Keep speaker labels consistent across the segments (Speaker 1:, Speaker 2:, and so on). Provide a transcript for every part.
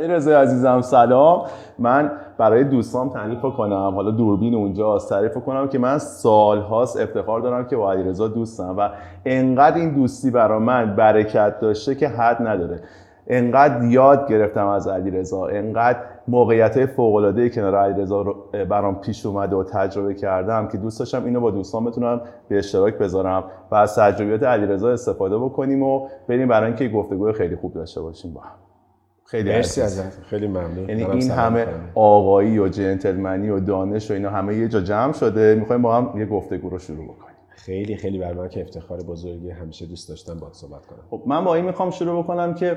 Speaker 1: علی رضا عزیزم سلام. من برای دوستان تعریف کنم. حالا دوربین اونجا تعریف کنم که من سالهاست افتخار دارم که با علی رضا دوستم و انقدر این دوستی برای من برکت داشته که حد نداره. انقدر یاد گرفتم از علی رضا. انقدر موقعیت های فوق العاده کنار علی رضا برام پیش اومده و تجربه کردم که دوست داشتم اینو با دوستان بتونم به اشتراک بذارم و از تجربیات علی رضا استفاده بکنیم و بریم برای اینکه گفتگو خیلی خوب داشته باشیم با هم.
Speaker 2: خیلی مرسی ازت. خیلی ممنون.
Speaker 1: یعنی این همه آقایی و جنتلمنی و دانش و اینا همه یه جا جمع شده. می‌خوایم با هم یه گفتگو رو شروع بکنیم.
Speaker 2: خیلی خیلی بر من که افتخار بزرگی همیشه دوست داشتم باهات صحبت کنم.
Speaker 1: خب من با این می‌خوام شروع بکنم که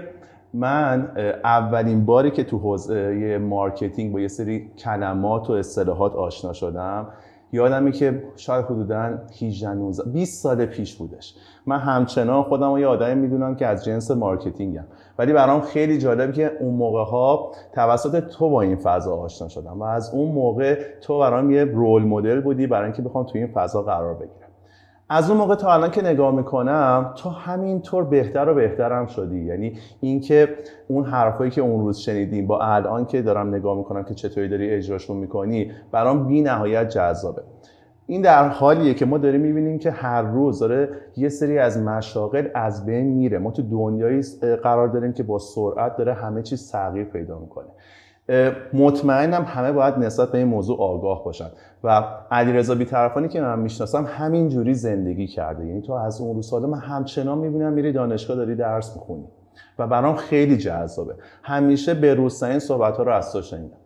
Speaker 1: من اولین باری که تو حوزه مارکتینگ با یه سری کلمات و اصطلاحات آشنا شدم یادمه که شاید حدودا 18 19 20 سال پیش بودش. من همچنان خودم رو یه آدمی می‌دونم که از جنس مارکتینگم. ولی برام خیلی جالب که اون موقع ها توسط تو با این فضا آشنا شدم و از اون موقع تو برام یه role model بودی برای اینکه بخوام تو این فضا قرار بگیرم. از اون موقع تا الان که نگاه می‌کنم تو همینطور بهتر و بهترم شدی. یعنی اینکه اون حرفایی که اون روز شنیدیم با الان که دارم نگاه می‌کنم که چطوری داری اجراشون می‌کنی برام بی نهایت جذابه. این در حالیه که ما داریم می‌بینیم که هر روز داره یه سری از مشاغل از بین میره. ما تو دنیایی قرار داریم که با سرعت داره همه چیز تغییر پیدا می‌کنه. مطمئنم همه باید نسبت به این موضوع آگاه باشن. و علیرضا بیطرفانی که من می‌شناسم همین جوری زندگی کرده. یعنی تو از اون روز من همچنان می‌بینم میری دانشگاه داری درس می‌خونی. و برام خیلی جذابه. همیشه به روزترین صحبت ها رو از تو شنیدم.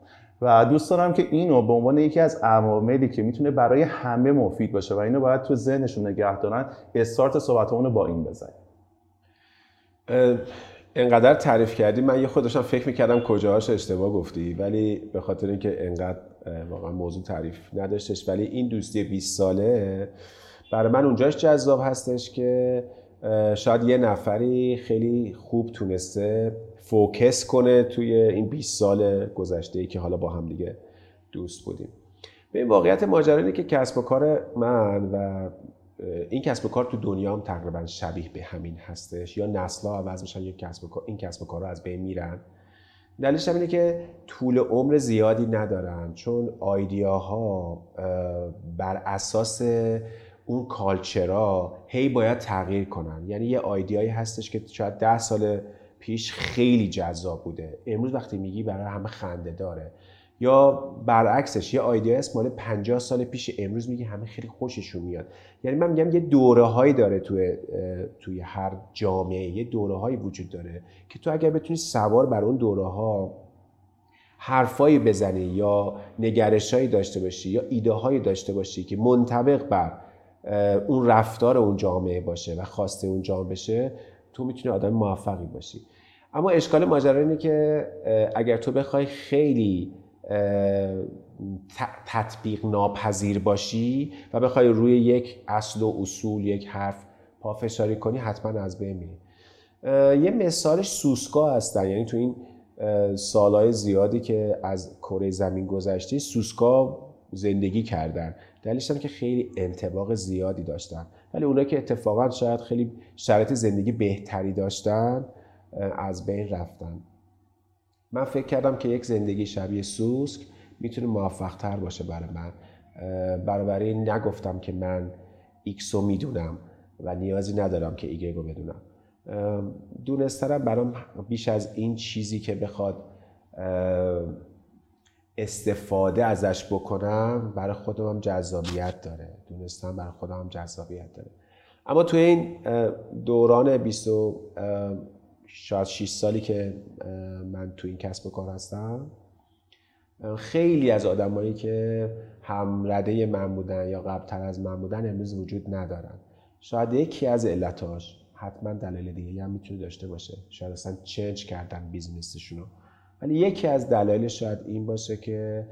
Speaker 1: و دوست دارم که اینو به عنوان یکی از عواملی که می‌تونه برای همه مفید باشه و اینو باید تو ذهنشون نگه دارن استارت صحبتمون رو با این بزنیم.
Speaker 2: انقدر تعریف کردی من یه خودشم فکر می‌کردم کجاهاش اشتباه گفتی ولی به خاطر اینکه انقدر واقعا موضوع تعریف نداشتش ولی این دوستی 20 ساله برای من اونجاش جذاب هستش که شاید یه نفری خیلی خوب تونسته فوکس کنه توی این 20 سال گذشته ای که حالا با هم دیگه دوست بودیم. به این واقعیت ماجرا که کسب و کار من و این کسب و کار تو دنیا هم تقریبا شبیه به همین هستش. یا نسلا عوض میشن یا کسب و کار این کسب و کار رو از بین میرن. دلیلش اینه که طول عمر زیادی ندارن چون آیدیاها بر اساس اون کالچرا هی باید تغییر کنن. یعنی یه آیدیایی هستش که شاید ده سال پیش خیلی جذاب بوده. امروز وقتی میگی برای همه خنده داره. یا برعکسش یه آیدیا است مال 50 سال پیش امروز میگه همه خیلی خوششون میاد. یعنی من میگم یه دوره هایی داره توی توی هر جامعه یه دوره هایی وجود داره که تو اگر بتونی سوار بر اون دوره ها حرفایی بزنی یا نگرشهایی داشته باشی یا ایده هایی داشته باشی که منطبق بر اون رفتار اون جامعه باشه و خواسته اون جامعه بشه تو می‌تونی آدم موفقی باشی. اما اشکال ماجرا اینه که اگر تو بخوای خیلی تطبیق ناپذیر باشی و بخوای روی یک اصل و اصول یک حرف پافشاری کنی حتما از بین میری. یه مثالش سوسکا هستن. یعنی تو این سالهای زیادی که از کره زمین گذشته سوسکا زندگی کردن. دلیلش که خیلی انتباق زیادی داشتن. ولی اونایی که اتفاقا شاید خیلی شرایط زندگی بهتری داشتن از بین رفتن. من فکر کردم که یک زندگی شبیه سوسک می‌تونه موفق تر باشه برای من. برای نگفتم که من ایکس رو می‌دونم و نیازی ندارم که ایگرگ رو بدونم. دونستنم برام بیش از این چیزی که بخواد استفاده ازش بکنم برای خودم هم جذابیت داره. دونستن برای خودم هم جذابیت داره. اما تو این دوران 20 شاید 6 سالی که من تو این کسب و کار هستم. خیلی از آدمایی که هم رده من بودن یا قبلتر از من بودن امروز وجود ندارن. شاید یکی از علتاش حتما دلایل دیگه هم می‌تونه داشته باشه. شاید اصلا چنج کردن بیزنسشونو ولی یکی از دلایل شاید این باشه که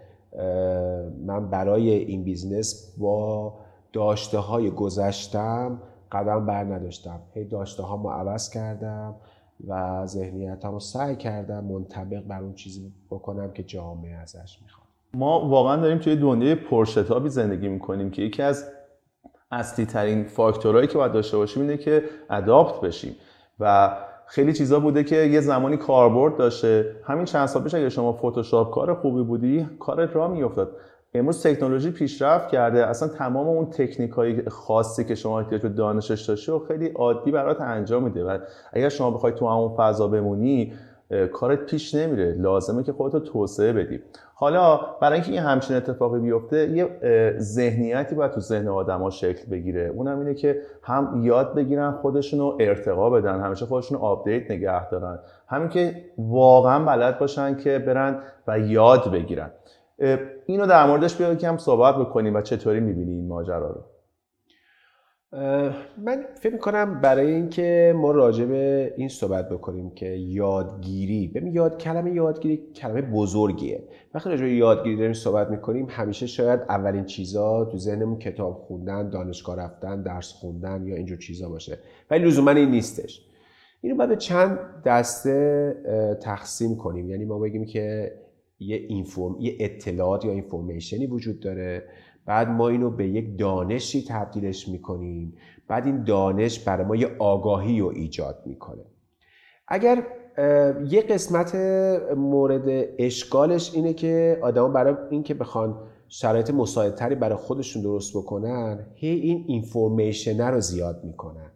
Speaker 2: من برای این بیزنس با داشته های گذشتم قدم بر نداشتم. هی داشته هامو عوض کردم. و ذهنیت رو سعی کردم منطبق بر اون چیزی بکنم که جامعه ازش می‌خواد.
Speaker 1: ما واقعا داریم توی دنیای پرشتابی زندگی می‌کنیم که یکی از اصلی ترین فاکتورهایی که باید داشته باشیم اینه که adapt بشیم. و خیلی چیزا بوده که یه زمانی کاربرد داشته. همین چند سال پیش اگه شما فتوشاپ کار خوبی بودی کارت را میافتاد. امروز تکنولوژی پیشرفت کرده. اصلا تمام اون تکنیک های خاصی که شما احتیاج به دانشش داشتی رو خیلی عادی برات انجام میده. و اگر شما بخوای تو همون فضا بمونی کارت پیش نمیره. لازمه که خودتو توسعه بدی. حالا برای اینکه این همچین اتفاقی بیفته یه ذهنیتی باید تو ذهن آدما شکل بگیره. اونم اینه که هم یاد بگیرن خودشون رو ارتقا بدن. همیشه خودشون رو آپدیت نگه دارن. همین که واقعا بلد باشن که برن و یاد بگیرن. اینو در موردش که هم صحبت بکنیم و چطوری می‌بینی این ماجرا رو؟
Speaker 2: من فکر می‌کنم برای اینکه ما راجع به این صحبت بکنیم که یادگیری ببین یاد کلمه یادگیری کلمه بزرگیه. وقتی راجع به یادگیری داریم صحبت می‌کنیم همیشه شاید اولین چیزا تو ذهنمون کتاب خوندن دانشگاه رفتن درس خوندن یا اینجور چیزا باشه. ولی لزوما این نیستش. اینو باید به چند دسته تقسیم کنیم. یعنی ما بگیم که یه اینفورم یه اطلاعات یا اینفورمیشنی وجود داره. بعد ما اینو به یک دانشی تبدیلش می‌کنیم. بعد این دانش برای ما یه آگاهی رو ایجاد می‌کنه. اگر یه قسمت مورد اشکالش اینه که آدما برای اینکه بخوان شرایط مساعدتری برای خودشون درست بکنن هی این اینفورمیشن رو زیاد می‌کنن.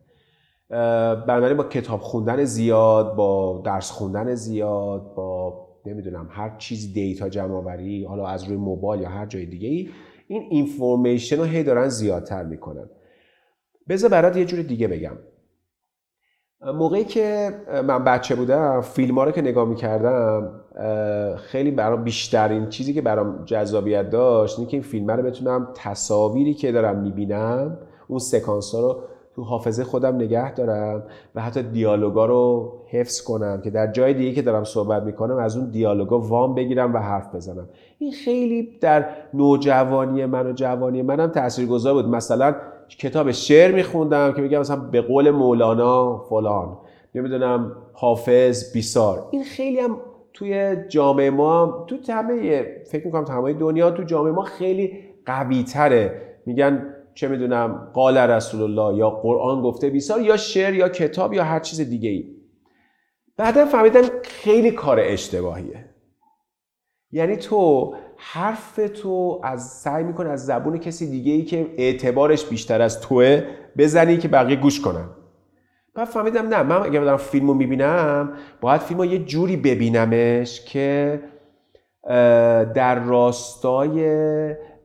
Speaker 2: بنابراین با کتاب خوندن زیاد با درس خوندن زیاد با نمی‌دونم هر چیز دیتا جمع آوری حالا از روی موبایل یا هر جای دیگه ای این اینفورمیشن رو هی دارن زیادتر می‌کنن. بذار برات یه جور دیگه بگم. موقعی که من بچه بودم فیلم ها رو که نگاه می‌کردم خیلی برام بیشترین چیزی که برام جذابیت داشت اینه که این فیلم رو بتونم تصاویری که دارم می‌بینم اون سکانس ها رو تو حافظه خودم نگه دارم و حتی دیالوگا رو حفظ کنم که در جای دیگه که دارم صحبت می‌کنم از اون دیالوگا وام بگیرم و حرف بزنم. این خیلی در نوجوانی من و جوانی منم تاثیرگذار بود. مثلا کتاب شعر میخوندم که میگم مثلا به قول مولانا فلان نمی‌دونم حافظ بیسار. این خیلی هم توی جامعه ما تو همه فکر می‌کنم تمام دنیا تو جامعه ما خیلی قوی تره میگن چه می‌دونم قال رسول الله یا قرآن گفته بیسار یا شعر یا کتاب یا هر چیز دیگه ای بعدا فهمیدم خیلی کار اشتباهیه. یعنی تو حرف تو از سعی می‌کنه از زبون کسی دیگه ای که اعتبارش بیشتر از توه بزنی که بقیه گوش کنن. بعد فهمیدم نه من اگه دارم فیلمو می‌بینم باید فیلمو یه جوری ببینمش که در راستای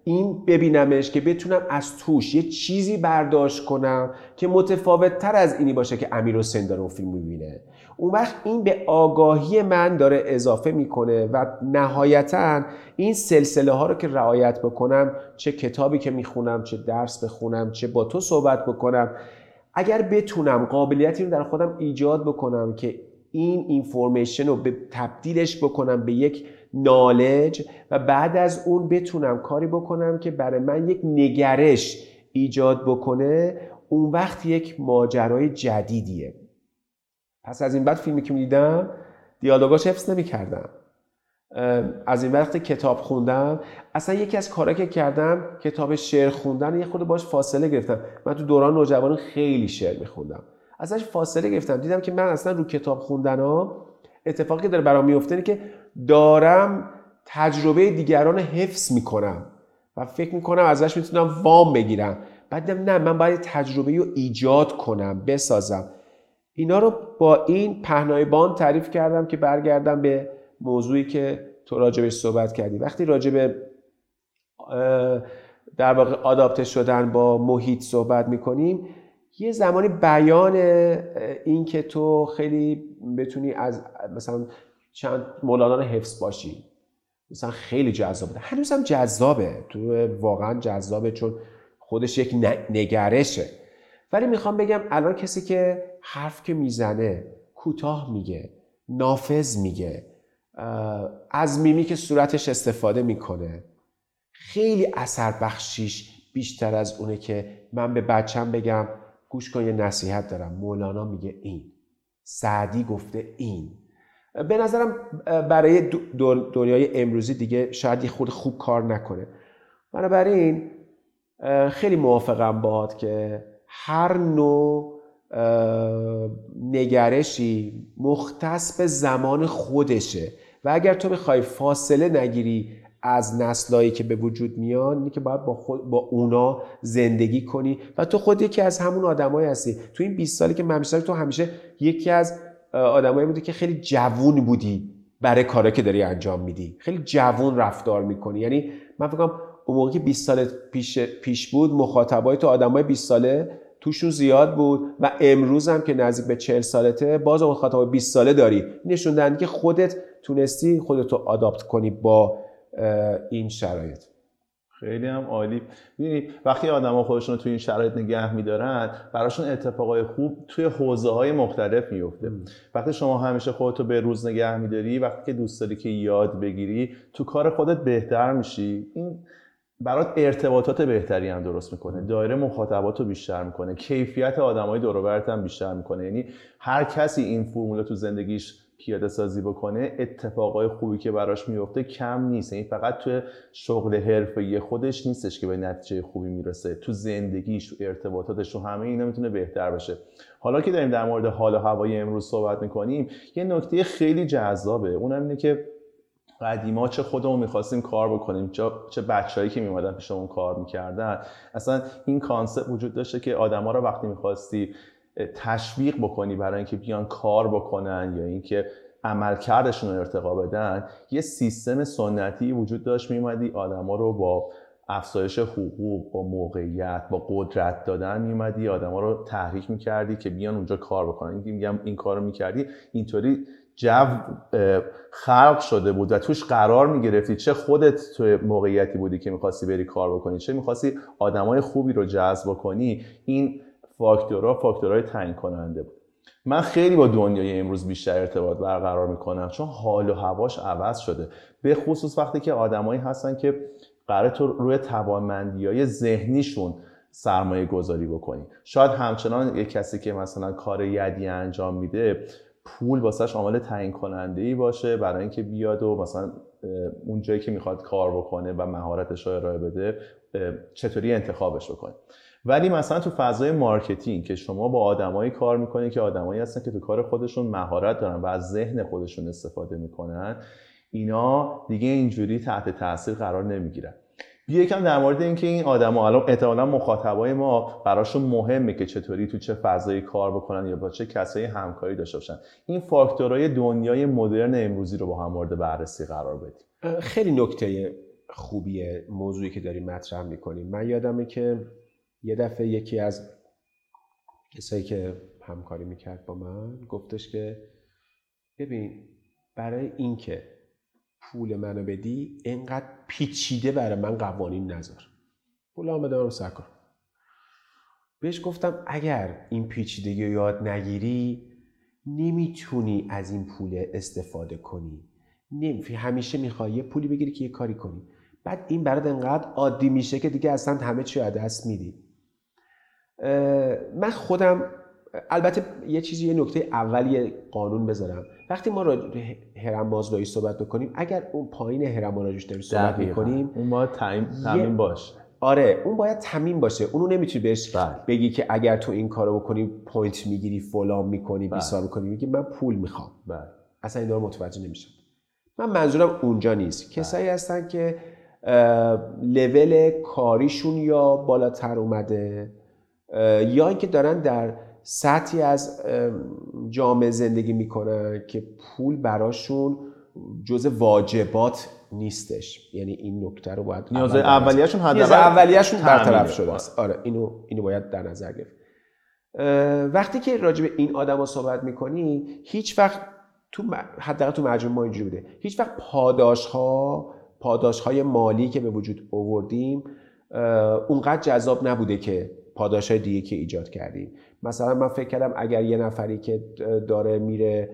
Speaker 2: این ببینمش که بتونم از توش یه چیزی برداشت کنم که متفاوت تر از اینی باشه که امیر حسین داره اون فیلم می‌بینه. اون وقت این به آگاهی من داره اضافه می‌کنه و نهایتا این سلسله ها رو که رعایت بکنم چه کتابی که می‌خونم چه درس بخونم چه با تو صحبت بکنم اگر بتونم قابلیتی رو در خودم ایجاد بکنم که این اینفورمیشن رو به تبدیلش بکنم به یک نالج و بعد از اون بتونم کاری بکنم که برای من یک نگرش ایجاد بکنه اون وقت یک ماجرای جدیدیه. پس از این بعد فیلمی که می‌دیدم دیالوگاش حفظ نمی‌کردم. از این وقت کتاب خوندم. اصلا یکی از کارا که کردم کتاب شعر خوندن یه خود باش فاصله گرفتم. من تو دوران نوجوان خیلی شعر میخوندم. ازش فاصله گرفتم. دیدم که من اصلا رو کتاب خوندن ها اتفاقی که داره برام میفته که دارم تجربه دیگران حفظ می‌کنم و فکر می‌کنم ازش می‌تونم وام بگیرم. بعد نه من باید تجربه رو ایجاد کنم بسازم. اینا رو با این پهنای بان تعریف کردم که برگردم به موضوعی که تو راجبش صحبت کردی. وقتی راجب در واقع آداپته شدن با محیط صحبت می‌کنیم یه زمانی بیان این که تو خیلی بتونی از مثلا چند مولانا رو حفظ باشی. مثلا خیلی جذاب بوده هنوز هم جذابه. تو واقعا جذابه چون خودش یک نگرشه. ولی می‌خوام بگم الان کسی که حرف که می‌زنه کوتاه میگه نافذ میگه از میمی که صورتش استفاده می‌کنه خیلی اثر بخشیش بیشتر از اونه که من به بچم بگم گوش کن یه نصیحت دارم. مولانا میگه این. سعدی گفته این. به نظرم برای دنیای امروزی دیگه شاید یه خود خوب کار نکنه. بنابراین خیلی موافقم باهات که هر نوع نگرشی مختص به زمان خودشه. و اگر تو بخوای فاصله نگیری از نسلایی که به وجود میان اینه که باید با, خود با اونا زندگی کنی. و تو خود یکی از همون آدمایی هستی. تو این 20 سالی که من تو همیشه یکی از آدمایی بودی که خیلی جوون بودی برای کاری که داری انجام میدی. خیلی جوون رفتار می‌کنی. یعنی من فکر کنم اون موقع که 20 سال پیش, پیش بود مخاطبای تو آدمای 20 ساله توشون زیاد بود و امروز هم که نزدیک به 40 سالته باز مخاطبای 20 ساله داری. نشون که خودت تونستی خودتو آداپت کنی با این شرایط.
Speaker 1: خیلی هم عالی. ببینید وقتی آدما خودشون رو توی این شرایط نگه میدارن براشون اتفاقای خوب توی حوزه های مختلف میفته وقتی شما همیشه خودتو به روز نگه میداری وقتی که دوست داری که یاد بگیری تو کار خودت بهتر میشی. این برات ارتباطات بهتری هم درست می‌کنه. دایره مخاطبات رو بیشتر می‌کنه. کیفیت آدمای دور هم بیشتر می‌کنه. یعنی هر کسی این فرمول تو زندگیش پیاده سازی بکنه اتفاقای خوبی که براش میفته کم نیست. یعنی فقط تو شغل حرفه‌ای خودش نیستش که به نتیجه خوبی می‌رسه. تو زندگیش تو ارتباطاتش تو همه اینا می‌تونه بهتر بشه حالا که داریم در مورد حال و هوای امروز صحبت می‌کنیم یه نکته خیلی جذابه. اونم اینه که قدیما چه خودمون می‌خواستیم کار بکنیم چه بچههایی که میمادن پیشمون کار می‌کردن. اصلا این کانسپت وجود داشته که آدما رو وقتی می‌خواستی تشویق بکنی برای اینکه بیان کار بکنن یا اینکه عملکردشون رو ارتقا بدن یه سیستم سنتی وجود داشت. میومدی آدما رو با افزایش حقوق با موقعیت با قدرت دادن میومدی آدما رو تحریک می‌کردی که بیان اونجا کار بکنن. اینکه میگم این کارو می‌کردی. اینطوری جو خلق شده بود و توش قرار می‌گرفتی چه خودت تو موقعیتی بودی که می‌خواستی بری کار بکنی چه می‌خواستی آدمای خوبی رو جذب کنی این فاکتورها فاکتورهای تعیین کننده بود. من خیلی با دنیای امروز بیشتر ارتباط برقرار می‌کنم چون حال و هواش عوض شده. به خصوص وقتی که آدمایی هستن که قرار تو روی توانمندی های ذهنیشون سرمایه گذاری بکنی. شاید همچنان یک کسی که مثلا کار یدی انجام میده پول واسش عامل تعیین کننده ای باشه برای اینکه بیاد و مثلا اون جایی که می‌خواد کار بکنه و مهارتش رو ارائه بده چطوری انتخابش بکنه. ولی مثلا تو فضای marketing که شما با آدمایی کار می‌کنید که آدمایی هستن که تو کار خودشون مهارت دارن و از ذهن خودشون استفاده می‌کنن اینا دیگه اینجوری تحت تاثیر قرار نمی‌گیرن. یکم در مورد اینکه این آدما الان احتمالا مخاطبای ما براشون مهمه که چطوری تو چه فضایی کار بکنن یا با چه کسایی همکاری داشته باشن. این فاکتورهای دنیای مدرن امروزی رو با هم مورد بررسی قرار بدیم.
Speaker 2: خیلی نکته خوبیه موضوعی که داریم مطرح می‌کنیم. من یادمه که یه دفعه یکی از کسایی که همکاری می‌کرد با من گفتش که ببین برای اینکه پول منو بدی انقدر پیچیده برای من قوانین نذار. پول آمده رو سکن بهش گفتم اگر این پیچیدگی رو یاد نگیری نمی‌تونی از این پول استفاده کنی. نمی همیشه می‌خوای یه پولی بگیری که یه کاری کنی. بعد این برات انقدر عادی میشه که دیگه اصلا همه چی از دست میدی. من خودم البته یه چیزی یه نکته اولی قانون بذارم. وقتی ما را هرم مازدایی صحبت بکنیم اگر اون پایین هرم راجوش داریم صحبت می‌کنیم
Speaker 1: اون باید تمیم باشه.
Speaker 2: آره اون باید تمیم باشه. اونو نمی‌تونی بهش بله. بگی که اگر تو این کارو بکنی point می‌گیری فلان می‌کنی بله. بیسار می‌کنی. میگی من پول می‌خوام.
Speaker 1: بله.
Speaker 2: اصلا این دار متوجه نمیشم. من منظورم اونجا نیست. کسایی هستن که لول کاریشون یا بالاتر اومده یا اینکه دارن در سطحی از جامعه زندگی می‌کنن که پول براشون جز واجبات نیستش. یعنی این نکته رو باید
Speaker 1: نیاز اولیه‌شون
Speaker 2: حداقل اولیه‌شون برطرف شده. است. آره اینو اینو باید در نظر گرفت. وقتی که راجع به این آدما صحبت می‌کنی هیچ وقت تو حداقل تو مجموعه ما اینجوری بوده. هیچ وقت پاداش ها پاداش های مالی که به وجود آوردیم اونقدر جذاب نبوده که پاداش های دیگه که ایجاد کردیم. مثلا من فکر کردم اگر یه نفری که داره میره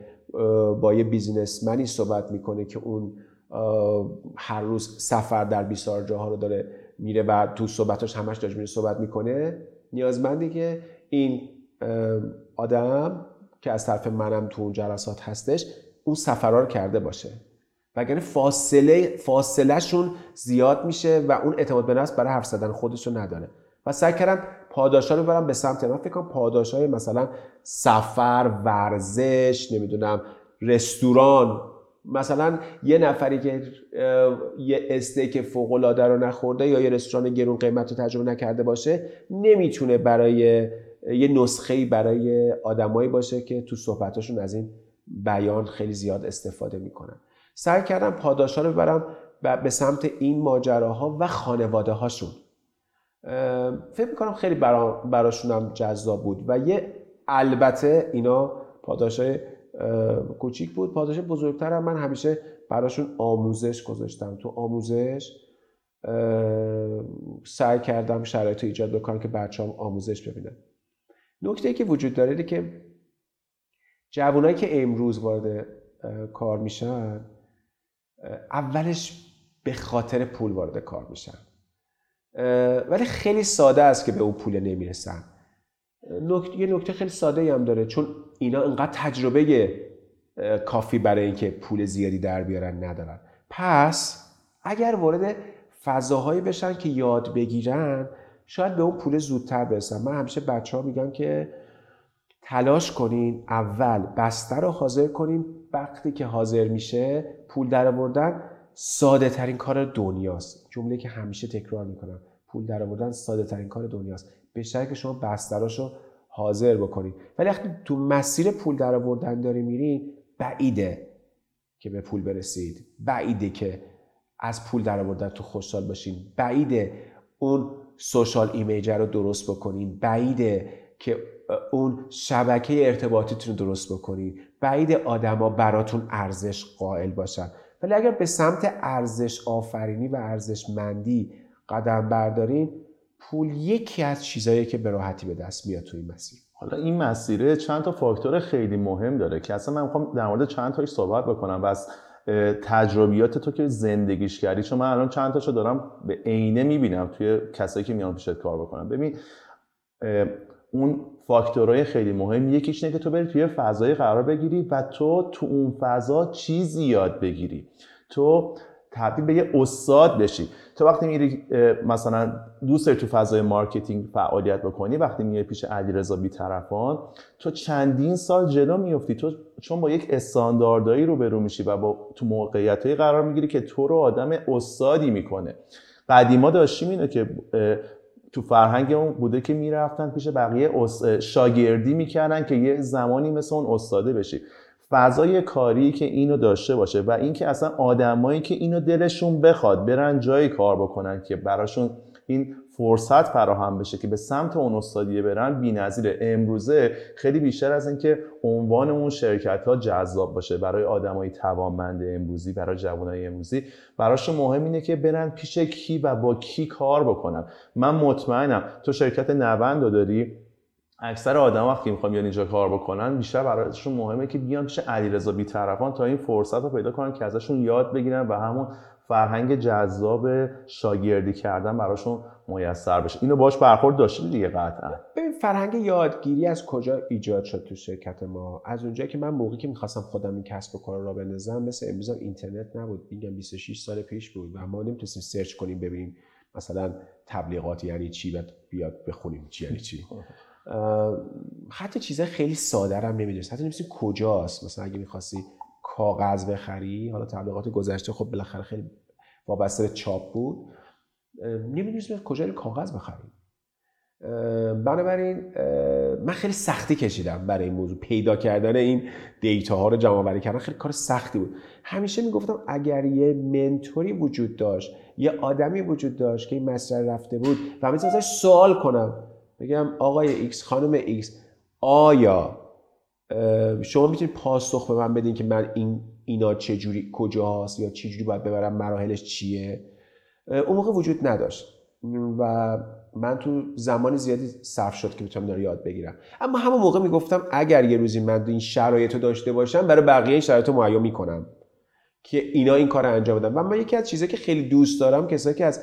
Speaker 2: با یه بیزینسمنی صحبت می‌کنه که اون هر روز سفر در بیسار جاها رو داره میره و تو صحبتاش همش داشت میره صحبت می‌کنه نیازمندی که این آدم که از طرف منم تو اون جلسات هستش اون سفرها رو کرده باشه. وگرنه فاصله فاصله شون زیاد میشه و اون اعتماد به نفس برای حرف زدن خودش رو نداره. و سعی کردم پاداشا رو ببرم به سمت من. فکر کنم پاداشای مثلا سفر ورزش نمی‌دونم رستوران. مثلا یه نفری که یه استیک فوق العاده رو نخورده یا یه رستوران گرون قیمت رو تجربه نکرده باشه نمی‌تونه برای یه نسخه برای آدمایی باشه که تو صحبتاشون از این بیان خیلی زیاد استفاده می‌کنن. سعی کردم پاداشا رو ببرم به سمت این ماجراها و خانواده هاشون فکر می‌کنم خیلی برا براشونم جذاب بود و یه البته اینا پاداشای کوچیک بود پاداش بزرگتر هم من همیشه براشون آموزش گذاشتم. تو آموزش سعی کردم شرایط ایجاد بکنم که بچه هم آموزش ببینن. نکته ای که وجود داره که جوانایی که امروز وارد کار میشن اولش به خاطر پول وارد کار میشن. ولی خیلی ساده است که به اون پول نمی‌رسن. یه نکته خیلی ساده هم داره چون اینا انقدر تجربه کافی برای اینکه پول زیادی در بیارن ندارن. پس اگر وارد فضاهایی بشن که یاد بگیرن شاید به اون پول زودتر برسن. من همیشه بچه ها میگم که تلاش کنین اول بستر رو حاضر کنین. وقتی که حاضر میشه پول در آوردن ساده ترین کار دنیاست. جمله که همیشه تکرار می‌کنم. پول در آوردن ساده ترین کار دنیاست. بهتره که شما بستراشو حاضر بکنید ولی وقتی تو مسیر پول در آوردن داری میری بعیده که به پول برسید. بعیده که از پول در آوردن تو خوشحال باشین. بعیده اون سوشال ایمیجر رو درست بکنین. بعیده که اون شبکه ارتباطیتون رو درست بکنین. بعید آدما براتون ارزش قائل باشن. ولی اگر به سمت ارزش آفرینی و ارزشمندی قدم بردارین پول یکی از چیزهایی که به راحتی به دست میاد تو این مسیر.
Speaker 1: حالا این مسیره چند تا فاکتور خیلی مهم داره که اصلا من می‌خوام در مورد چند تاش صحبت بکنم. و از تجربیات تو که زندگیش کردی. چون من الان چند تاشو دارم به عینه می‌بینم توی کسایی که میان پیشت کار بکنم ببین اون فاکتورهای خیلی مهم. یکیش اینه که تو بری توی فضای قرار بگیری و تو تو اون فضا چیزی یاد بگیری. تو تبدیل به یه استاد بشی. تو وقتی میری مثلا دوست تو فضای marketing فعالیت بکنی وقتی میای پیش علیرضا بیطرفان تو چندین سال جلو میفتی تو چون با یک استانداردهایی رو برو میشی و با تو موقعیتهایی قرار می‌گیری که تو رو آدم استادی می‌کنه. قدیما داشتیم اینه که تو فرهنگ اون بوده که می‌رفتن پیش بقیه شاگردی می‌کردن که یه زمانی مثل اون استاده بشی. فضای کاری که اینو داشته باشه و اینکه اصلا آدمایی که اینو دلشون بخواد برن جایی کار بکنن که براشون این فرصت فراهم بشه که به سمت اون استادیه برن بی‌نظیره. امروزه خیلی بیشتر از اینکه عنوان اون شرکت ها جذاب باشه. برای آدمای توانمند امروزی برای جوانای امروزی. براشون مهم اینه که برن پیش کی و با کی کار بکنن. من مطمئنم تو شرکت نوند داری اکثر آدم وقتی می‌خوان بیان اینجا کار بکنن بیشتر برایشون مهمه که بیان پیش علیرضا بیطرفان تا این فرصت رو پیدا کنن که ازشون یاد بگیرن و همون فرهنگ جذاب شاگردی کردن براشون میسر بشه. اینو باش برخورد داشتی دیگه قطعا.
Speaker 2: ببین فرهنگ یادگیری از کجا ایجاد شد تو شرکت ما؟ از اونجایی که من موقعی که می‌خواستم خودم این کسب و کار را بنظم مثل امروز اینترنت نبود. میگم 26 سال پیش بود و ما نمی‌تونستیم سرچ کنیم ببینیم مثلا تبلیغات یعنی چی و بیاد بخونیم چی یعنی چی. حتی چیزای خیلی ساده هم نمی‌دونست. حتی نمی‌دونستی کجاست. مثلا اگه می‌خواستی کاغذ بخری حالا تبلیغات گذشته خب بالاخره خیلی وابسته به چاپ بود. نمی‌دونستیم کجا کاغذ بخریم. بنابراین من خیلی سختی کشیدم برای این موضوع. پیدا کردن این دیتا ها رو جمع آوری کردن خیلی کار سختی بود. همیشه می‌گفتم اگر یه mentor ی وجود داشت یه آدمی وجود داشت که این مسئله رفته بود و من ازش سوال کنم بگم آقای ایکس خانم ایکس آیا شما می‌تونید پاسخ به من بدین که من این اینا چه جوری کجاست یا چه جوری باید ببرم مراحلش چیه؟ اون موقع وجود نداشت. و من تو زمان زیادی صرف شد که بتونم داره یاد بگیرم. اما همون موقع می‌گفتم اگر یه روزی من این شرایط رو داشته باشم برای بقیه این شرایط رو مهیا می‌کنم که اینا این کار رو انجام بدن. و من یکی از چیزایی که خیلی دوست دارم کسایی که از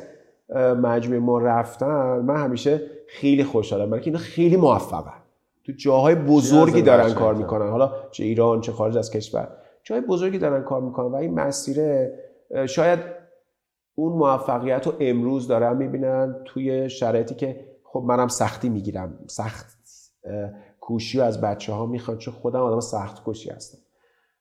Speaker 2: مجموعه ما رفتن من همیشه خیلی خوشحالم. برای اینا خیلی موفقن. تو جاهای بزرگی دارن کار می‌کنن. حالا چه ایران چه خارج از کشور. جای بزرگی دارن کار می‌کنن و این مسیره شاید اون موفقیت رو امروز دارن می‌بینن توی شرایطی که خب منم سختی می‌گیرم. سخت کوشی از بچه ها می‌خوان چون خودم آدم سخت کوشی هستم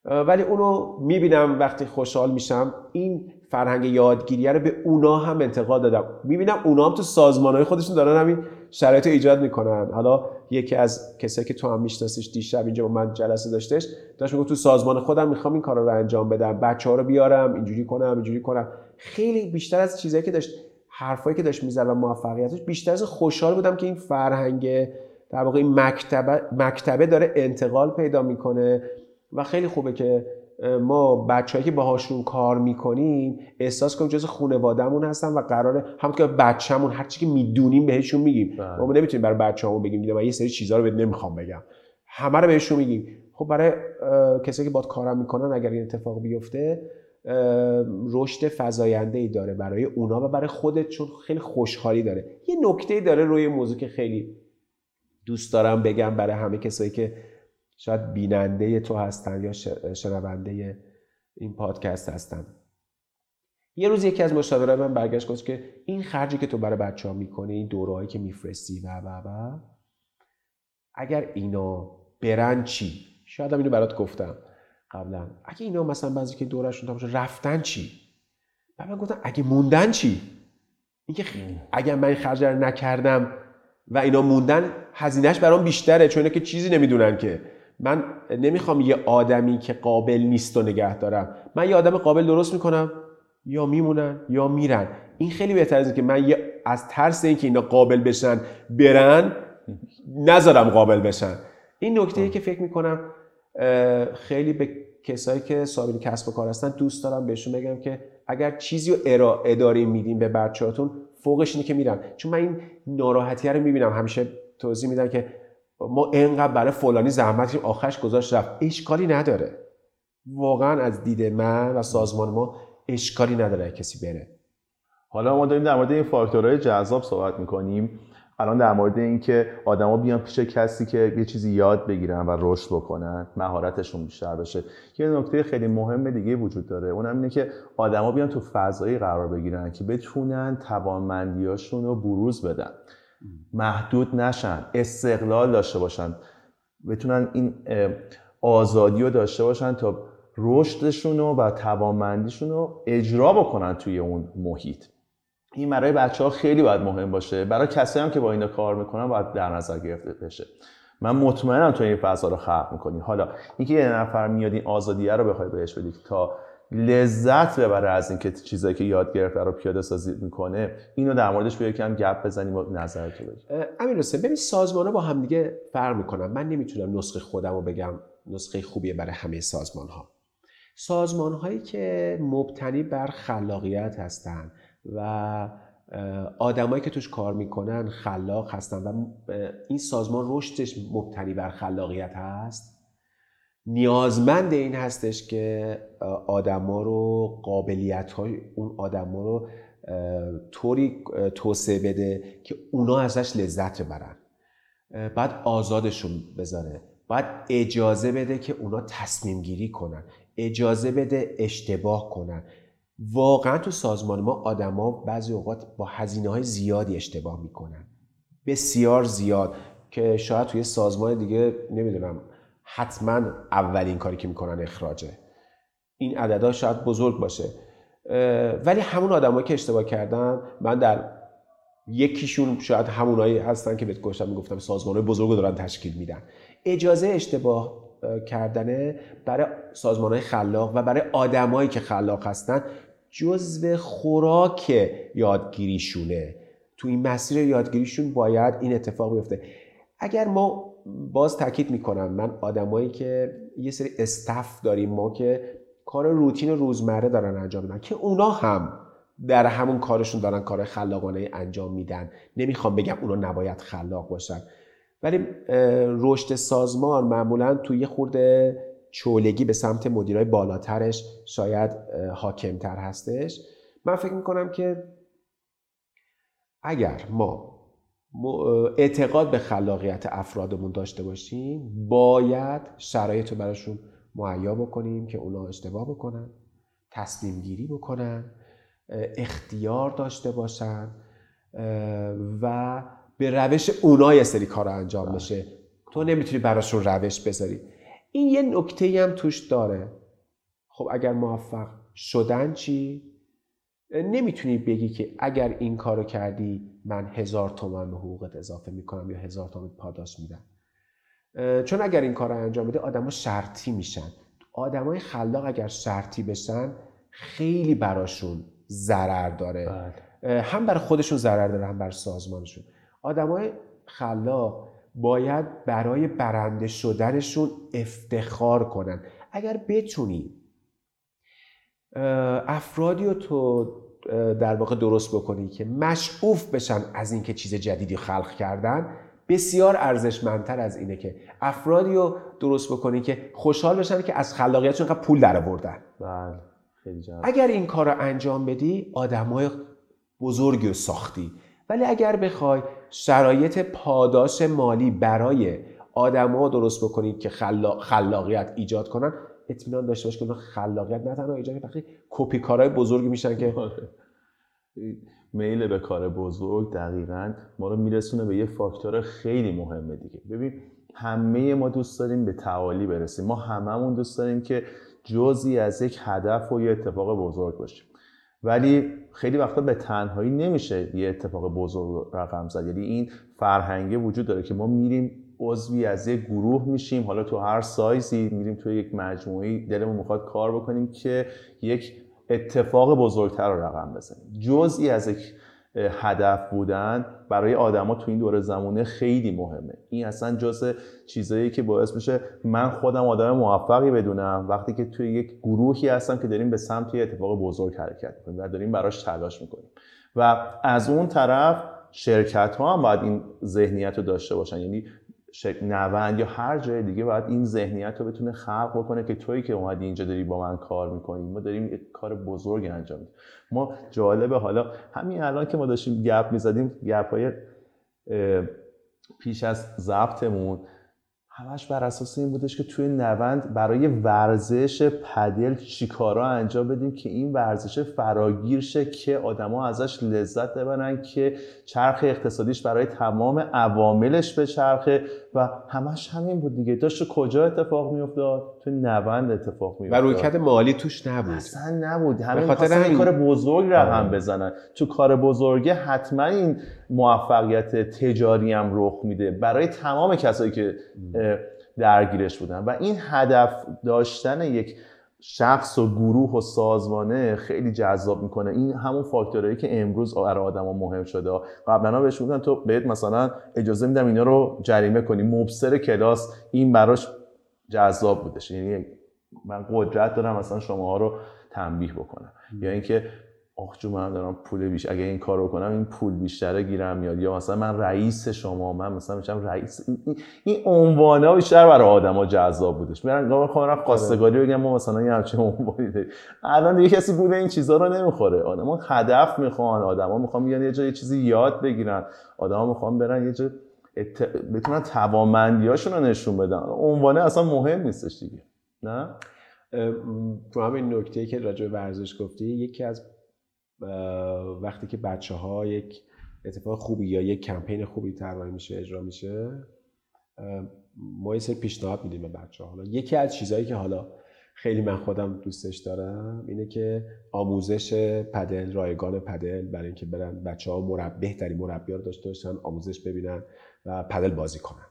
Speaker 2: ولی اونو می‌بینم وقتی خوشحال میشم. این فرهنگ یادگیریه رو به اونا هم انتقال دادم. می‌بینم اونا هم تو سازمان های خودشون دارن همین شرایط ایجاد می‌کنن. حالا یکی از کسایی که تو هم میشناسیش دیشب اینجا با من جلسه داشتش داشت می‌گفت تو سازمان خودم می‌خوام این کارا رو انجام بدم بچه ها رو بیارم اینجوری کنم اینجوری کنم. خیلی بیشتر از چیزایی که داشت حرفایی که داشت می‌زد و موفقیتش بیشتر از خوشحال بودم که این فرهنگ در واقع این مکتبه, مکتبه داره انتقال پیدا می‌کنه. و خیلی خوبه که ما بچههایی که باهاشون کار می‌کنیم احساس کنیم جز خانوادهمون هستن و قراره همونطور که بچه‌مون هر چی که می‌دونیم بهشون میگیم. بله. ما نمی‌تونیم برای بچه‌مون بگیم من یه سری چیزا رو بهت نمی‌خوام بگم. همه رو بهشون میگیم. خب برای کسایی که باد کارم می‌کنن اگر این اتفاق بیفته رشد فزاینده ای داره برای اونا و برای خودت چون خیلی خوشحالی داره. یه نکته داره روی موضوع که خیلی دوست دارم بگم برای همه کسایی که شاید بیننده تو هستن یا شنونده این پادکست هستن. یه روز یکی از مشاورای من برگشت گفت که این خرجی که تو برای بچه ها می‌کنی این دورهایی که میفرستی و و و اگر اینا برن چی؟ شاید هم اینو برات گفتم قبلا. اگه اینا مثلا بعضی که دورشون تمام رفتن چی؟ بعد من گفتم اگه موندن چی؟ اینکه اگر من این خرج رو نکردم و اینا موندن هزینهش برام بیشتره چون که چیزی نمی‌دونن که. من نمی‌خوام یه آدمی که قابل نیست و نگه دارم. من یه آدم قابل درست می‌کنم؟ یا میمونن یا میرن. این خیلی بهتر از که من یه از ترس اینکه اینا قابل بشن برن نذارم قابل بشن. این نکته ای که فکر می‌کنم خیلی به کسایی که صاحب کسب و کار هستن دوست دارم بهشون بگم که اگر چیزی رو داریم میدیم به بچهاتون فوقش اینه که میرن. چون من این ناراحتی رو می‌بینم. همیشه توضیح میدن که ما اینقدر برای فلانی زحمت کشیم آخرش گذاشت رفت. اشکالی نداره. واقعا از دید من و سازمان ما اشکالی نداره کسی بره.
Speaker 1: حالا ما داریم در مورد این فاکتورهای جذاب صحبت می‌کنیم. الان در مورد اینکه آدما بیان پیش کسی که یه چیزی یاد بگیرن و رشد بکنن مهارتشون بیشتر بشه. یه نکته خیلی مهم دیگه وجود داره اونم اینه که آدما بیان تو فضایی قرار بگیرن که بتونن توانمندیاشون رو بروز بدن. محدود نشن استقلال داشته باشن. بتونن این آزادی رو داشته باشن تا رشدشون و توانمندیشون رو اجرا بکنن توی اون محیط. این برای بچه ها خیلی باید مهم باشه. برای کسی هم که با اینا کار می‌کنن باید در نظر گرفته بشه. من مطمئنم تو این فضا رو خلق می‌کنی. حالا اینکه یه نفر میاد این آزادیه رو بخوای بهش بدی تا لذت ببره از اینکه چیزایی که یاد گرفته رو پیاده سازی می‌کنه. اینو در موردش به یکم گپ بزنیم و نظرتو بگی
Speaker 2: امیر حسین ببین سازمان ها با هم دیگه فرق می‌کنن. من نمی‌تونم نسخه خودم رو بگم نسخه خوبیه برای همه سازمان ها سازمان هایی که مبتنی بر خلاقیت هستن و آدمایی که توش کار می‌کنن خلاق هستن و این سازمان رشدش مبتنی بر خلاقیت هست نیازمند این هستش که آدما رو قابلیت های اون آدما رو طوری توسعه بده که اونا ازش لذت برن بعد آزادشون بذاره. باید اجازه بده که اونا تصمیم گیری کنن. اجازه بده اشتباه کنن. واقعا تو سازمان ما آدما بعضی اوقات با هزینه های زیادی اشتباه می‌کنن. بسیار زیاد. که شاید توی سازمان دیگه نمی‌دونم حتما اولین کاری که می‌کنن اخراجه. این عددها شاید بزرگ باشه. ولی همون آدمایی که اشتباه کردن من در یکیشون شاید همونایی هستن که بهت گفتم می‌گفتم سازمان بزرگ دارن تشکیل میدن. اجازه اشتباه کردنه برای سازمان های خلاق و برای آدمایی که خلاق هستن جزو خوراک یادگیریشونه. تو این مسیر یادگیریشون باید این اتفاق بیفته. اگر ما باز تاکید می‌کنم من آدمایی که یه سری استف داریم ما که کار روتین روزمره دارن انجام میدن که اونا هم در همون کارشون دارن کار خلاقانه انجام میدن. نمی‌خوام بگم اونا نباید خلاق باشن. ولی رشد سازمان معمولا توی خورده چولگی به سمت مدیرای بالاترش شاید حاکمتر هستش. من فکر می‌کنم که اگر ما اعتقاد به خلاقیت افرادمون داشته باشیم باید شرایط رو براشون مهیا بکنیم که اونا اشتباه بکنن تصمیم گیری بکنن اختیار داشته باشن و به روش اونا یه سری کار انجام بشه. تو نمی‌تونی براشون روش بذاری. این یه نکته هم توش داره. خب اگر موفق شدن چی؟ نمی‌تونی بگی که اگر این کارو کردی من هزار تومن به حقوقت اضافه می‌کنم یا هزار تومن پاداش میدم. چون اگر این کار رو انجام بده آدما شرطی میشن. آدمای خلاق اگر شرطی بشن خیلی براشون ضرر داره. بله. هم برای خودشون ضرر داره هم برای سازمانشون. آدمای خلاق باید برای برنده شدنشون افتخار کنن. اگر بتونی افرادی رو تو در واقع درست بکنی که مشعوف بشن از اینکه چیز جدیدی خلق کردن بسیار ارزشمندتر از اینه که افرادی رو درست بکنی که خوشحال بشن که از خلاقیتشون اینقدر پول در آوردن.
Speaker 1: بله خیلی
Speaker 2: اگر این کار رو انجام بدی آدمای بزرگی رو ساختی. ولی اگر بخوای شرایط پاداش مالی برای آدما درست بکنید که خلاقیت ایجاد کنن اطمینان داشته باش که خلاقیت نه تنها ایجاد وقتی کپی کارهای بزرگی میشن که
Speaker 1: آره. میل به کار بزرگ دقیقا ما رو میرسونه به یه فاکتور خیلی مهمه دیگه. ببین همه ما دوست داریم به تعالی برسیم. ما هممون دوست داریم که جزی از یک هدف و یه اتفاق بزرگ باشیم ولی خیلی وقتا به تنهایی نمیشه یه اتفاق بزرگ رقم زد. یعنی این فرهنگه وجود داره که ما میریم عضوی از یک گروه میشیم. حالا تو هر سایزی میریم توی یک مجموعی دلمون می‌خواد کار بکنیم که یک اتفاق بزرگتر رو رقم بزنیم. جزئی از یک هدف بودن برای آدما تو این دوره زمانه خیلی مهمه. این اصلا جز چیزایی که باعث میشه من خودم آدم موفقی بدونم. وقتی که توی یک گروهی هستم که داریم به سمت یه اتفاق بزرگ حرکت می‌کنیم و داریم براش تلاش می‌کنیم. و از اون طرف شرکت ها هم باید این ذهنیت رو داشته باشن. یعنی نوند یا هر جای دیگه باید این ذهنیت رو بتونه خلق بکنه که تویی که اومدی اینجا داری با من کار می‌کنی. ما داریم یک کار بزرگ انجام میدیم. ما جالبه حالا همین الان که ما داشتیم گپ می‌زدیم گپ های پیش از ضبطمون همش بر اساس این بودش که توی نوند برای ورزش پدل چیکارا انجام بدیم که این ورزش فراگیر شه که آدما ازش لذت ببرن که چرخ اقتصادیش برای تمام عواملش به چرخه. و همش همین بود دیگه. داشت کجا اتفاق میافتاد؟ تو نوند اتفاق میافتاد.
Speaker 2: و رویکرد مالی توش نبود.
Speaker 1: اصلا نبود. همین خاطر این کار بزرگ رقم آره. بزنن. تو کار بزرگه حتما این موفقیت تجاری هم رخ میده برای تمام کسایی که درگیرش بودن. و این هدف داشتن یک شخص و گروه و سازمانه خیلی جذاب می‌کنه. این همون فاکتورهایی که امروز برای آدما مهم شده. قبلا بهش تو بهت مثلا اجازه میدم اینا رو جریمه کنی. مبصر کلاس این براش جذاب بودش. یعنی من قدرت دارم مثلا شما رو تنبیه بکنم. یا اینکه آخ جو من دارم پول بیش اگه این کارو کنم این پول بیشتره گیرم میاد. یا مثلا من رئیس شما من مثلا میشم رئیس. این عنوان ها بیشتر برای آدما جذاب بودش. میرن گام خواهرم خواستگاری بگم ما مثلا یه همچین عنوانی داریم. الان دیگه کسی پول این چیزا رو نمی‌خوره. آدما هدف می‌خوان آدما می‌خوان بیان یه جای چیزی یاد بگیرن. آدما می‌خوان برن یه جای ات... بتونن توانمندیاشون رو نشون بدن. عنوانه اصلا مهم نیستش دیگه. نه؟
Speaker 2: تو همین نکته که راجع به ورزش گفتی یکی از وقتی که بچه ها یک اتفاق خوبی یا یک کمپین خوبی طراحی میشه اجرا میشه ما یه سری پیشنهاد میدیم به بچه ها حالا یکی از چیزهایی که حالا خیلی من خودم دوستش دارم اینه که آموزش پدل رایگان پدل برای اینکه برن بچه ها مرب... بهتری مربی رو داشته باشن آموزش ببینن و پدل بازی کنن.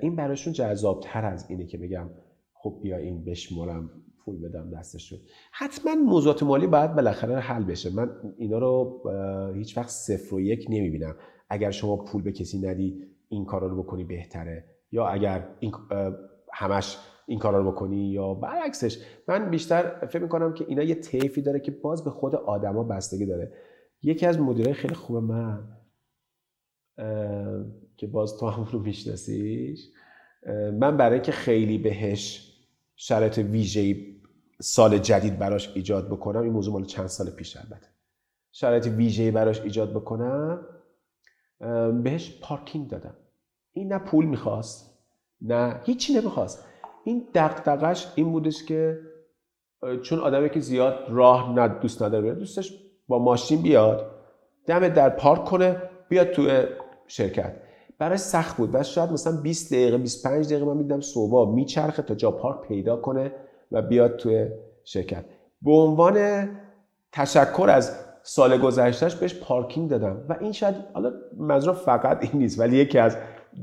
Speaker 2: این براشون جذابتر از اینه که بگم خب بیا این بشمرم پول بدم دستشون حتما موضوعات مالی باید بالاخره حل بشه. من اینا رو هیچ وقت صفر و یک نمی‌بینم. اگر شما پول به کسی ندی این کارا رو بکنی بهتره. یا اگر این همش این کارا رو بکنی یا برعکسش. من بیشتر فکر می‌کنم که اینا یه طیفی داره که باز به خود آدما بستگی داره. یکی از مدیرای خیلی خوب من که باز تو همون رو میشناسیش من برای که خیلی بهش شرایط ویژه‌ای سال جدید براش ایجاد بکنم این موضوع مال چند سال پیش البته. شرایط ویژه‌ای براش ایجاد بکنم. بهش پارکینگ دادم. این نه پول می‌خواست نه هیچی نمی‌خواست. این دقدقش این بودش که چون آدمی که زیاد راه نه دوست نداره بیاد دوستش با ماشین بیاد دم در پارک کنه بیاد تو شرکت. برای سخت بود. و شاید مثلا 20 دقیقه 25 دقیقه من میدم صبح میچرخه تا جا پارک پیدا کنه. و بیاد توی شرکت. به عنوان تشکر از سال گذشتهش بهش پارکینگ دادم. و این شاید حالا منظورم فقط این نیست ولی یکی از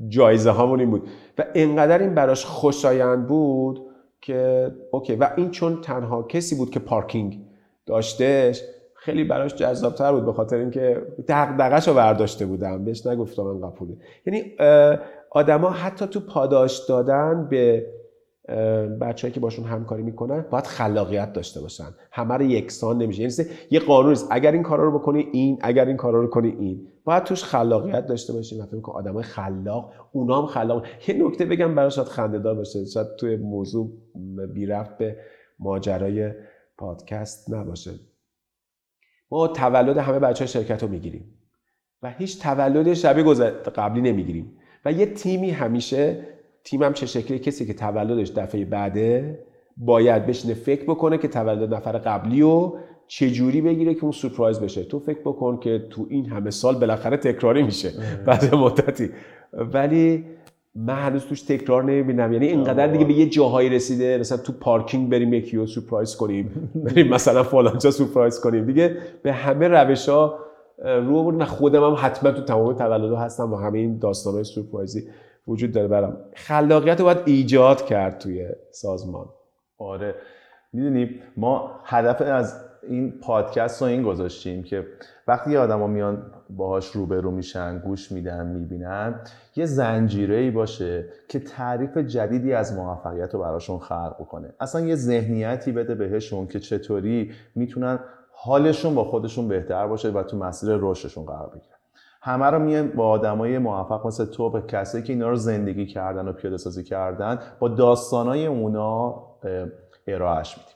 Speaker 2: جایزه هامون این بود. و انقدر این براش خوشایند بود که اوکی و این چون تنها کسی بود که پارکینگ داشتهش خیلی براش جذابتر بود به خاطر اینکه دغدغه‌ش رو برداشته بودم. بهش نگفتم انقدر پوله. یعنی آدما حتی تو پاداش دادن به بچه‌ای که باشون همکاری می‌کنن باید خلاقیت داشته باشن. همه رو یکسان نمیشه. یعنی یه قانون نیست. اگر این کارا رو بکنی این اگر این کارا رو کنی این. باید توش خلاقیت داشته باشیم. مثلا که آدمای خلاق اونام خلاق. یه نکته بگم برای شاید خنده‌دار باشه. شاید توی موضوع بی رفت به ماجرای پادکست نباشه. ما تولد همه بچه شرکت رو می‌گیریم. و هیچ تولد شبیه قبلی نمی‌گیریم. و یه تیمی همیشه تیمم چه شکلی کسی که تولدش دفعه بعده باید بشینه فکر بکنه که تولد نفر قبلی و چجوری بگیره که اون سورپرایز بشه. تو فکر بکن که تو این همه سال بالاخره تکراری میشه بعد مدتی. ولی من هنوز توش تکرار نمی‌بینم. یعنی اینقدر دیگه به یه جاهایی رسیده مثلا تو پارکینگ بریم یکی رو سورپرایز کنیم بریم مثلا فلانجا سورپرایز کنیم. دیگه به همه روش ها رو بود خودم هم حتما تو تمام تولد هستم و همه این داستان های سورپرایزی. وجود داره برام. خلاقیت رو باید ایجاد کرد توی سازمان.
Speaker 1: آره. می‌دونی ما هدف از این پادکست رو این گذاشتیم که وقتی آدما میان باهاش روبرو میشن گوش میدن می‌بینن یه زنجیره ای باشه که تعریف جدیدی از موفقیت رو براشون خلق کنه اصلا یه ذهنیتی بده بهشون که چطوری می‌تونن حالشون با خودشون بهتر باشه و تو مسیر رشدشون قرار بگیرن. همه رو میان با آدمای موفق مثل تو به کسایی که اینا رو زندگی کردن و پیاده سازی کردن با داستانای اونا ارائهش میدیم.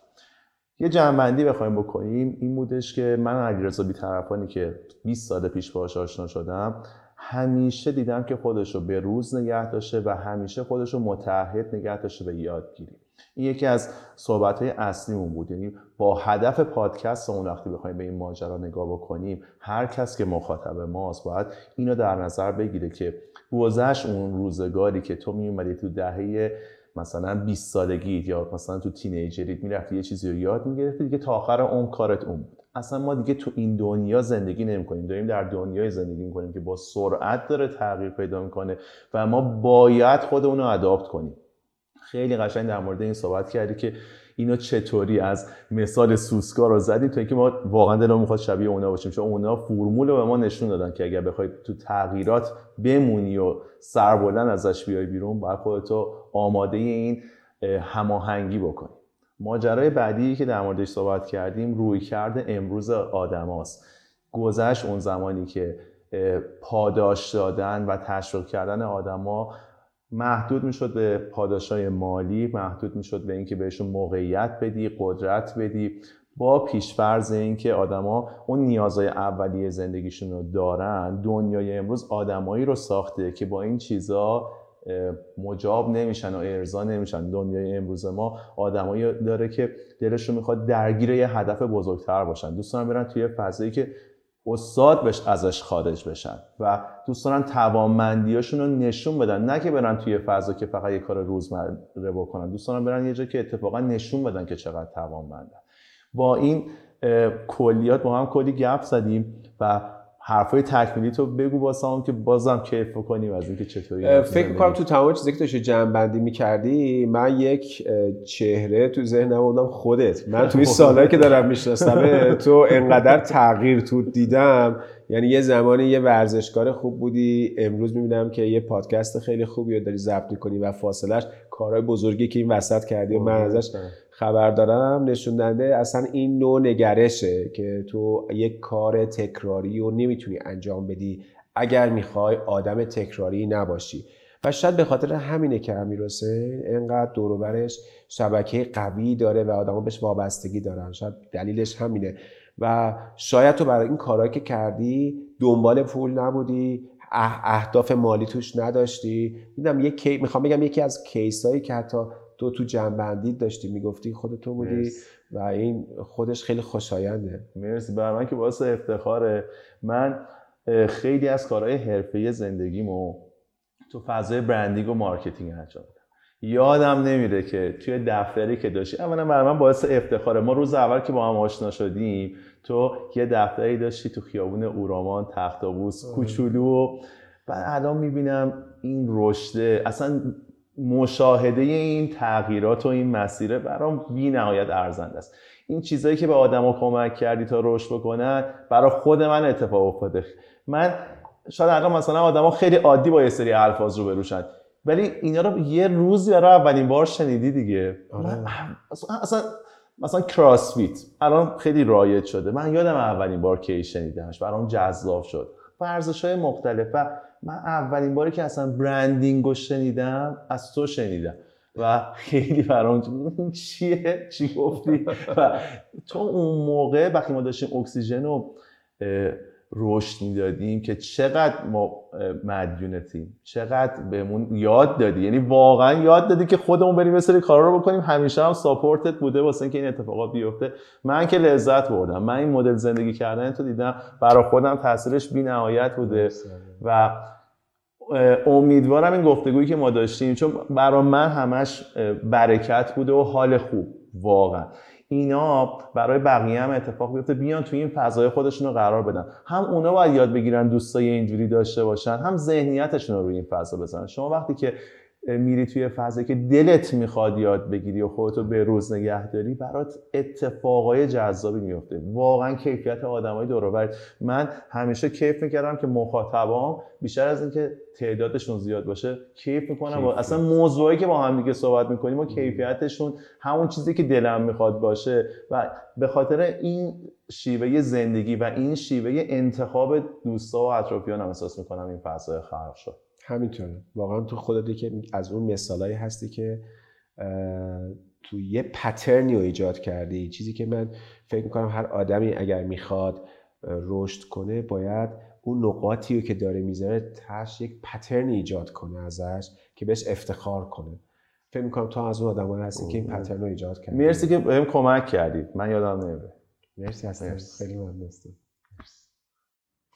Speaker 1: یه جنبندی بخوایم بکنیم این بودش که من علیرضا بیطرفانی که 20 سال پیش باهاش آشنا شدم همیشه دیدم که خودش رو به روز نگه داشته و همیشه خودش رو متحد نگه داشته به یادگیری این یکی از صحبت های اصلیمون بود. یعنی با هدف پادکست اون وقتی بخوایم به این ماجرا نگاه بکنیم هر کس که مخاطب ماست باید اینو در نظر بگیره که گذشت اون روزگاری که تو میومدی تو دهه مثلا 20 سالگیت یا مثلا تو تینیجریت می‌رفتی یه چیزی رو یاد می‌گرفتی دیگه تا آخر اون کارت اون بود. اصلا ما دیگه تو این دنیا زندگی نمی کنیم داریم در دنیای زندگی می‌کنیم که با سرعت داره تغییر پیدا می‌کنه و ما باید خودمون رو اداپت کنیم. خیلی قشنگ در مورد این صحبت کردی که اینو چطوری از مثال سوسکا رو زدی تا اینکه ما واقعا دلمون می‌خواد شبیه اونا باشیم. چون اونا فرمول رو به ما نشون دادن که اگر بخوای تو تغییرات بمونی و سر بلند ازش بیای بیرون باید خودتو آماده این هماهنگی بکنی. ماجرای بعدی که در موردش صحبت کردیم روی کرده امروز آدماست. گذشت اون زمانی که پاداش دادن و تشویق کردن آدما محدود می‌شد به پاداشای مالی محدود می‌شد به اینکه بهشون موقعیت بدی قدرت بدی. با پیشفرض اینکه آدما اون نیازهای اولیه زندگیشون رو دارن دنیای امروز آدمایی رو ساخته که با این چیزا مجاب نمیشن و ارضا نمیشن. دنیای امروز ما آدمایی داره که دلشون می‌خواد درگیر یه هدف بزرگتر باشن. دوستان برن توی فضایی که استاد بش ازش خارج بشن و دوست دارن توانمندیاشون رو نشون بدن. نه که برن توی فضا که فقط یه کار روزمره بکنن. دوست دارن برن یه جا که اتفاقا نشون بدن که چقدر توانمندن. با این کلیات با هم کلی گپ زدیم و حرفای تکمیلی تو بگو واسه که بازم کیف کنیم از اینکه چطوری
Speaker 2: فکر می‌کنم تو تمام چیزی که داشتی جمع بندی می‌کردی من یک چهره تو ذهنم بودم خودت. من توی سالهایی که دارم می‌شناسم تو انقدر تغییر تو دیدم یعنی یه زمانی یه ورزشکار خوب بودی امروز می‌بینم که یه پادکست خیلی خوبی رو داری ضبط می‌کنی و فاصلش کارهای بزرگی که این وسط کردی و من ازش خبر دارم نشون دهنده اصلا این نوع نگرشه که تو یک کار تکراری رو نمی‌تونی انجام بدی اگر می‌خوای آدم تکراری نباشی. و شاید به خاطر همینه که امیر حسین انقدر دوروبرش شبکه قوی داره و آدما بهش وابستگی دارن. شاید دلیلش همینه. و شاید تو برای این کارهایی که کردی دنبال پول نبودی اهداف مالی توش نداشتی. می‌دونم یک می‌خوام بگم یکی از کیسایی که حتی تو تو جنبندی داشتی می‌گفتی خود تو بودی و این خودش خیلی خوشاینده.
Speaker 1: مرسی. بر من که باعث افتخاره. من خیلی از کارهای حرفه زندگیمو تو فضای branding و marketing انجام یادم نمیره که توی دفتری که داشتی اولا برای من باعث افتخاره. ما روز اول که با هم آشنا شدیم تو یه دفتری داشتی تو خیابون اورامان تختابوس کوچولو و الان می‌بینم این رشده اصلا مشاهده این تغییرات و این مسیره برام بی نهایت ارزنده است. این چیزهایی که به آدما کمک کردی تا رشد بکنن برای خود من اتفاق افتاده. من شاید الان مثلا آدما خیلی عادی با یه سری الفاظ رو بروشن ولی اینا رو یه روزی برای اولین بار شنیدی دیگه. آره. اصلا مثلا کراسفیت الان خیلی رایج شده. من یادم اولین بار کی شنیدمش برام جذاب شد. ورزش های مختلف و من اولین باری که اصلا برندینگ رو شنیدم از تو شنیدم. و خیلی برام چیه؟ چی گفتی؟ و تو اون موقع وقتی ما داشتیم اکسیژن رو رشد می‌دادیم که چقدر ما مدیونتیم چقدر بهمون یاد دادی. یعنی واقعا یاد دادی که خودمون بریم مثل کارا رو بکنیم. همیشه هم ساپورتت بوده واسه اینکه این اتفاقات بیفته. من که لذت بردم. من این مدل زندگی کردن تو دیدم. برای خودم تاثیرش بی نهایت بوده و امیدوارم این گفتگویی که ما داشتیم چون برای من همش برکت بوده و حال خوب. واقعا. اینا برای بقیه هم اتفاق بیفته. بیان توی این فضای خودشون رو قرار بدن. هم اونا باید یاد بگیرن دوستای اینجوری داشته باشن هم ذهنیتشون رو روی این فضا بزنن شما وقتی که میری توی فضایی که دلت می‌خواد یاد بگیری و خودتو به روز نگه داری برات اتفاقای جذابی میفته. واقعا کیفیت آدمای دور من همیشه کیف می‌کردم که مخاطبام بیشتر از اینکه تعدادشون زیاد باشه کیف می‌کنم. و اصلا موضوعی که با هم دیگه صحبت می‌کنیم و کیفیتشون همون چیزی که دلم می‌خواد باشه. و به خاطر این شیوه زندگی و این شیوه انتخاب دوستا و اطرافیانم احساس می‌کنم این فضای خلق شد.
Speaker 2: همینطوره. واقعا تو خودت که از اون مثالایی هستی که تو یه پترنی رو ایجاد کردی. چیزی که من فکر می‌کنم هر آدمی اگر می‌خواد رشد کنه باید اون نقاطی رو که داره می‌ذاره تهش یک pattern ایجاد کنه ازش که بهش افتخار کنه. فکر می‌کنم تو از اون آدم هستی که این pattern رو ایجاد کردی.
Speaker 1: مرسی که بهم کمک کردید. من یادم نمیره.
Speaker 2: مرسی هستم. خیلی ممنون